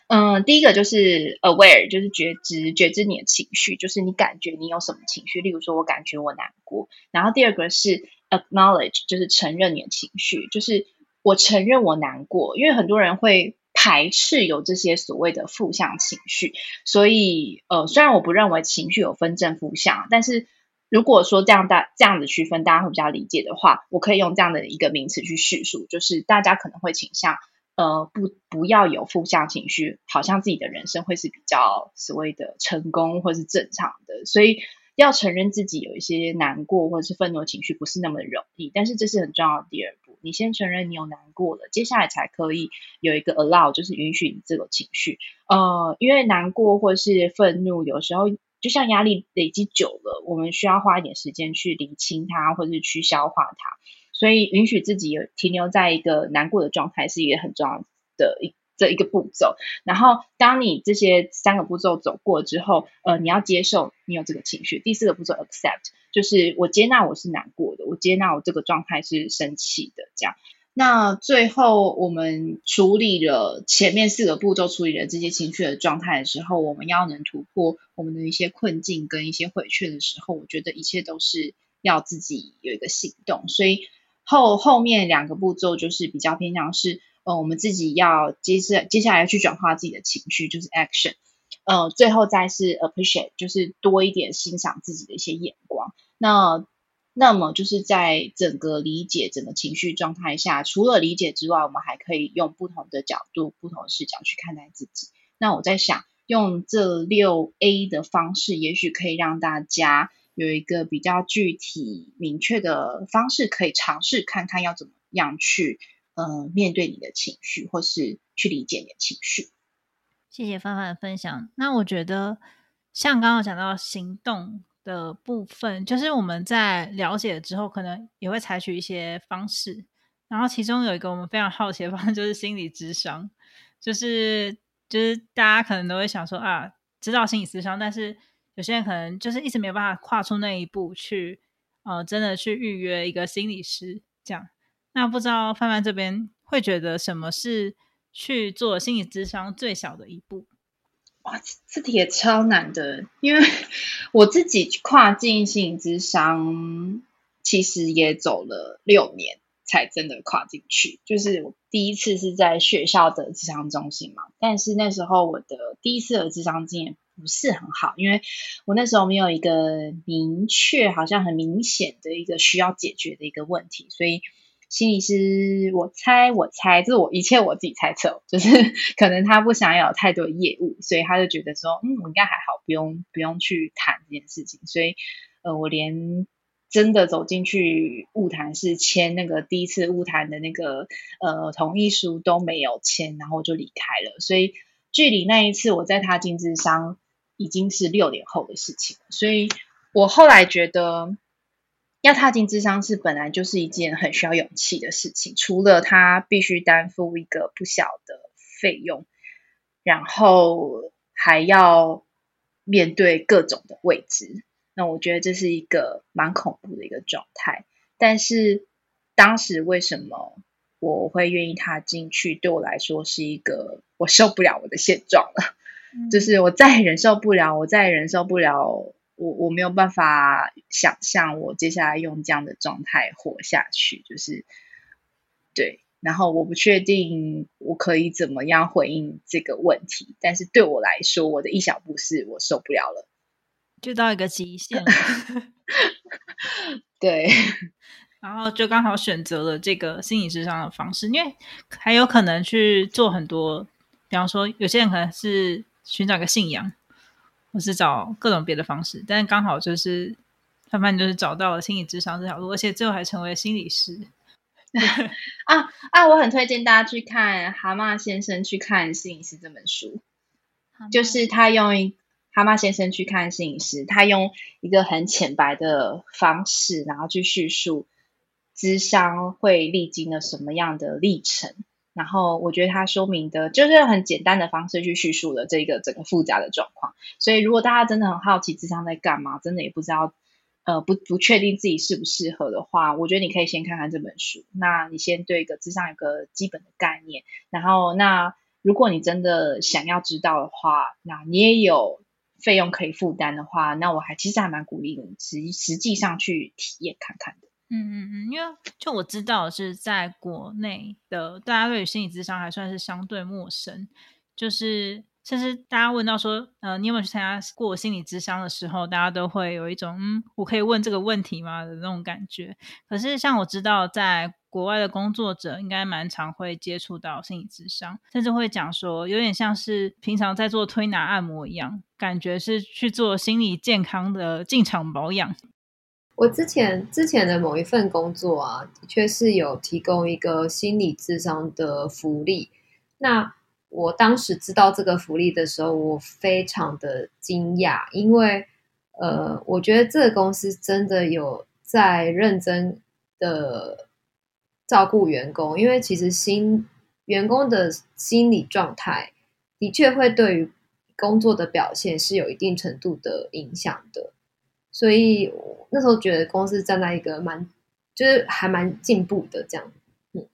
嗯，第一个就是 aware，就是觉知，觉知你的情绪，就是你感觉你有什么情绪。例如说，我感觉我难过。然后第二个是 acknowledge，就是承认你的情绪，就是我承认我难过。因为很多人会排斥有这些所谓的负向情绪，所以呃，虽然我不认为情绪有分正负向，但是。如果说这样大这样子区分，大家会比较理解的话，我可以用这样的一个名词去叙述，就是大家可能会倾向，呃，不不要有负向情绪，好像自己的人生会是比较所谓的成功或是正常的，所以要承认自己有一些难过或者是愤怒情绪不是那么容易，但是这是很重要的第二步，你先承认你有难过了，接下来才可以有一个 allow，就是允许你这个情绪，呃，因为难过或是愤怒有时候。就像压力累积久了，我们需要花一点时间去理清它，或者是去消化它。所以，允许自己停留在一个难过的状态，是一个很重要的一这一个步骤。然后，当你这些三个步骤走过之后，呃，你要接受你有这个情绪。第四个步骤，accept，就是我接纳我是难过的，我接纳我这个状态是生气的，这样。那最后，我们处理了前面四个步骤，处理了这些情绪的状态的时候，我们要能突破我们的一些困境跟一些回去的时候，我觉得一切都是要自己有一个行动。所以后后面两个步骤就是比较偏向是，呃，我们自己要接下接下来去转化自己的情绪，就是 action。呃，最后再是 appreciate，就是多一点欣赏自己的一些眼光。那那么就是在整个理解整个情绪状态下，除了理解之外，我们还可以用不同的角度、不同的视角去看待自己。那我在想，用这六 A 的方式，也许可以让大家有一个比较具体、明确的方式，可以尝试看看要怎么样去呃面对你的情绪，或是去理解你的情绪。谢谢范范的分享。那我觉得，像刚刚讲到行动。的部分，就是我们在了解之后，可能也会采取一些方式。然后其中有一个我们非常好奇的方式，就是心理智商，就是就是大家可能都会想说啊，知道心理智商，但是有些人可能就是一直没有办法跨出那一步去，呃，真的去预约一个心理师这样。那不知道范范这边会觉得什么是去做心理智商最小的一步？哇，这题也超难的，因为 我自己跨境心理咨商，其实也走了六年才真的跨进去。就是我第一次是在学校的智商中心嘛，但是那时候我的第一次的智商经验不是很好，因为我那时候没有一个明确、好像很明显的一个需要解决的一个问题，所以。心理师，我猜，我猜，这是我一切我自己猜测，就是 可能他不想要有太多业务，所以他就觉得说，嗯，我应该还好，不用不用去谈这件事情。所以，呃，我连真的走进去物谈是签那个第一次物谈的那个呃同意书都没有签，然后就离开了。所以，距离那一次我在他经智商已经是六年后的事情。所以我后来觉得。要踏进智商是本来就是一件很需要勇气的事情，除了他必须担负一个不小的费用，然后还要面对各种的未知，那我觉得这是一个蛮恐怖的一个状态。但是当时为什么我会愿意踏进去？对我来说是一个我受不了我的现状了，就是我再忍受不了，我再忍受不了。我我没有办法想象我接下来用这样的状态活下去，就是对，然后我不确定我可以怎么样回应这个问题，但是对我来说，我的一小步是我受不了了，就到一个极限了，对，然后就刚好选择了这个心理智商的方式，因为还有可能去做很多，比方说有些人可能是寻找个信仰。我是找各种别的方式，但是刚好就是范范就是找到了心理智商这条路，而且最后还成为心理师。啊啊！我很推荐大家去看《蛤蟆先生去看心理师》这本书，就是他用《蛤蟆先生去看心理师》，他用一个很浅白的方式，然后去叙述智商会历经了什么样的历程。然后我觉得他说明的就是很简单的方式去叙述了这个整个复杂的状况。所以如果大家真的很好奇智商在干嘛，真的也不知道呃不不确定自己适不适合的话，我觉得你可以先看看这本书。那你先对一个智商有个基本的概念。然后那如果你真的想要知道的话，那你也有费用可以负担的话，那我还其实还蛮鼓励你实实际上去体验看看的。嗯嗯嗯，因为就我知道是在国内的，大家对于心理智商还算是相对陌生，就是甚至大家问到说，呃，你有没有去参加过心理智商的时候，大家都会有一种，嗯，我可以问这个问题吗的那种感觉。可是像我知道，在国外的工作者应该蛮常会接触到心理智商，甚至会讲说，有点像是平常在做推拿按摩一样，感觉是去做心理健康的进场保养。我之前之前的某一份工作啊，的确是有提供一个心理智商的福利。那我当时知道这个福利的时候，我非常的惊讶，因为呃，我觉得这个公司真的有在认真的照顾员工，因为其实心员工的心理状态的确会对于工作的表现是有一定程度的影响的。所以那时候觉得公司站在一个蛮，就是还蛮进步的这样。嗯，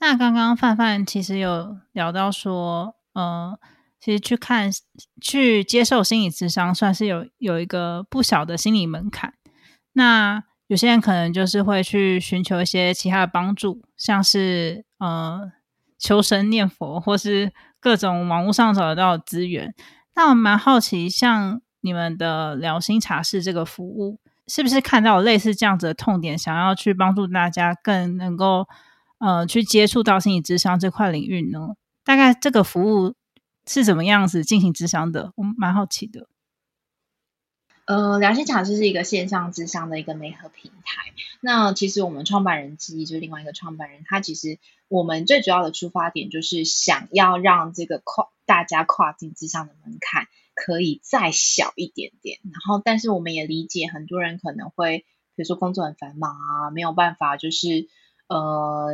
那刚刚范范其实有聊到说，呃，其实去看去接受心理咨商，算是有有一个不小的心理门槛。那有些人可能就是会去寻求一些其他的帮助，像是呃求神念佛，或是各种网络上找得到的资源。那我蛮好奇，像。你们的聊心茶室这个服务，是不是看到类似这样子的痛点，想要去帮助大家更能够呃去接触到心理智商这块领域呢？大概这个服务是怎么样子进行智商的？我蛮好奇的。呃，聊心茶室是一个线上智商的一个媒合平台。那其实我们创办人之一就是另外一个创办人，他其实我们最主要的出发点就是想要让这个跨大家跨境智商的门槛。可以再小一点点，然后，但是我们也理解很多人可能会，比如说工作很繁忙啊，没有办法，就是呃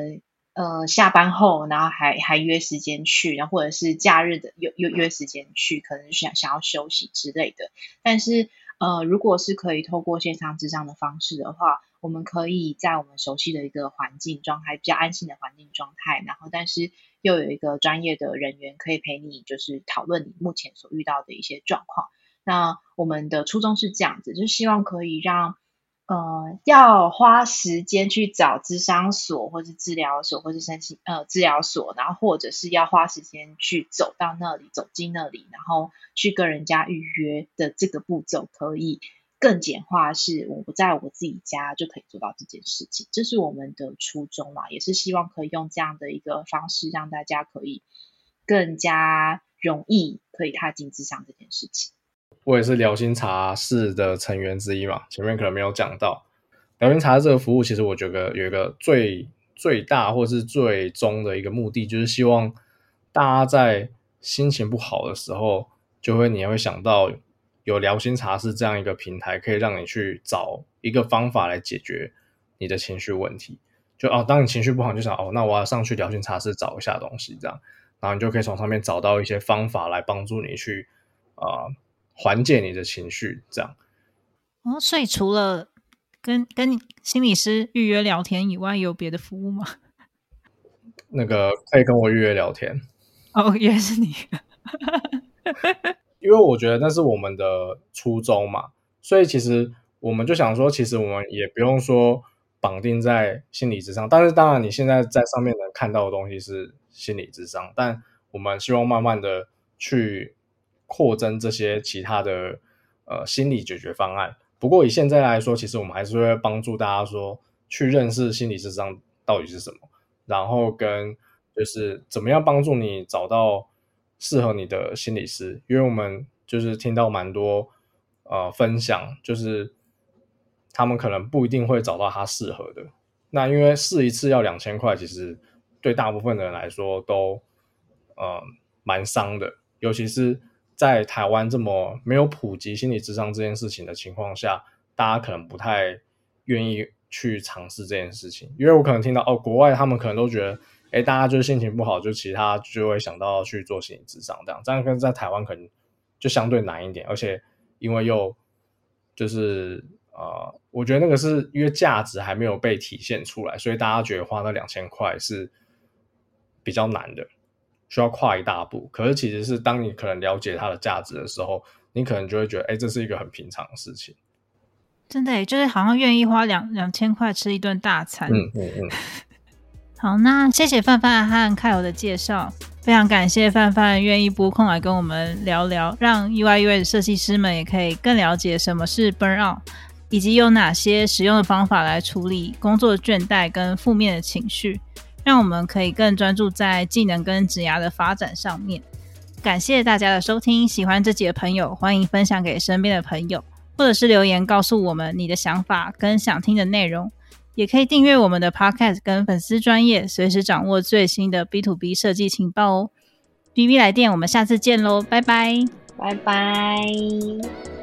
呃下班后，然后还还约时间去，然后或者是假日的约约约时间去，可能想想要休息之类的。但是呃，如果是可以透过线上智商的方式的话，我们可以在我们熟悉的一个环境状态，比较安心的环境状态，然后但是。又有一个专业的人员可以陪你，就是讨论你目前所遇到的一些状况。那我们的初衷是这样子，就是希望可以让呃，要花时间去找智商所，或是治疗所，或是申请呃治疗所，然后或者是要花时间去走到那里，走进那里，然后去跟人家预约的这个步骤，可以更简化，是我不在我自己家就可以做到这件事情，这是我们的初衷嘛，也是希望可以用这样的一个方式，让大家可以更加容易可以踏进智商这件事情。我也是聊心茶室的成员之一嘛，前面可能没有讲到聊心茶这个服务，其实我觉得有一个最最大或是最终的一个目的，就是希望大家在心情不好的时候，就会你会想到有聊心茶室这样一个平台，可以让你去找一个方法来解决你的情绪问题。就哦，当你情绪不好，就想哦，那我要上去聊心茶室找一下东西，这样，然后你就可以从上面找到一些方法来帮助你去啊。缓解你的情绪，这样。哦，所以除了跟跟心理师预约聊天以外，有别的服务吗？那个可以跟我预约聊天。哦，原来是你。因为我觉得那是我们的初衷嘛，所以其实我们就想说，其实我们也不用说绑定在心理之上。但是当然，你现在在上面能看到的东西是心理之上，但我们希望慢慢的去。扩增这些其他的呃心理解决方案。不过以现在来说，其实我们还是会帮助大家说去认识心理智商到底是什么，然后跟就是怎么样帮助你找到适合你的心理师。因为我们就是听到蛮多呃分享，就是他们可能不一定会找到他适合的。那因为试一次要两千块，其实对大部分的人来说都呃蛮伤的，尤其是。在台湾这么没有普及心理智商这件事情的情况下，大家可能不太愿意去尝试这件事情，因为我可能听到哦，国外他们可能都觉得，哎，大家就是心情不好，就其他就会想到去做心理智商这样，这样跟在台湾可能就相对难一点，而且因为又就是呃，我觉得那个是因为价值还没有被体现出来，所以大家觉得花那两千块是比较难的。需要跨一大步，可是其实是当你可能了解它的价值的时候，你可能就会觉得，哎，这是一个很平常的事情。真的，就是好像愿意花两两千块吃一顿大餐。嗯嗯嗯。好，那谢谢范范和凯友的介绍，非常感谢范范愿意拨空来跟我们聊聊，让 UI UI 的设计师们也可以更了解什么是 burn out，以及有哪些实用的方法来处理工作倦怠跟负面的情绪。让我们可以更专注在技能跟职涯的发展上面。感谢大家的收听，喜欢这集的朋友欢迎分享给身边的朋友，或者是留言告诉我们你的想法跟想听的内容。也可以订阅我们的 Podcast 跟粉丝专业，随时掌握最新的 B to B 设计情报哦。B B 来电，我们下次见喽，拜拜，拜拜。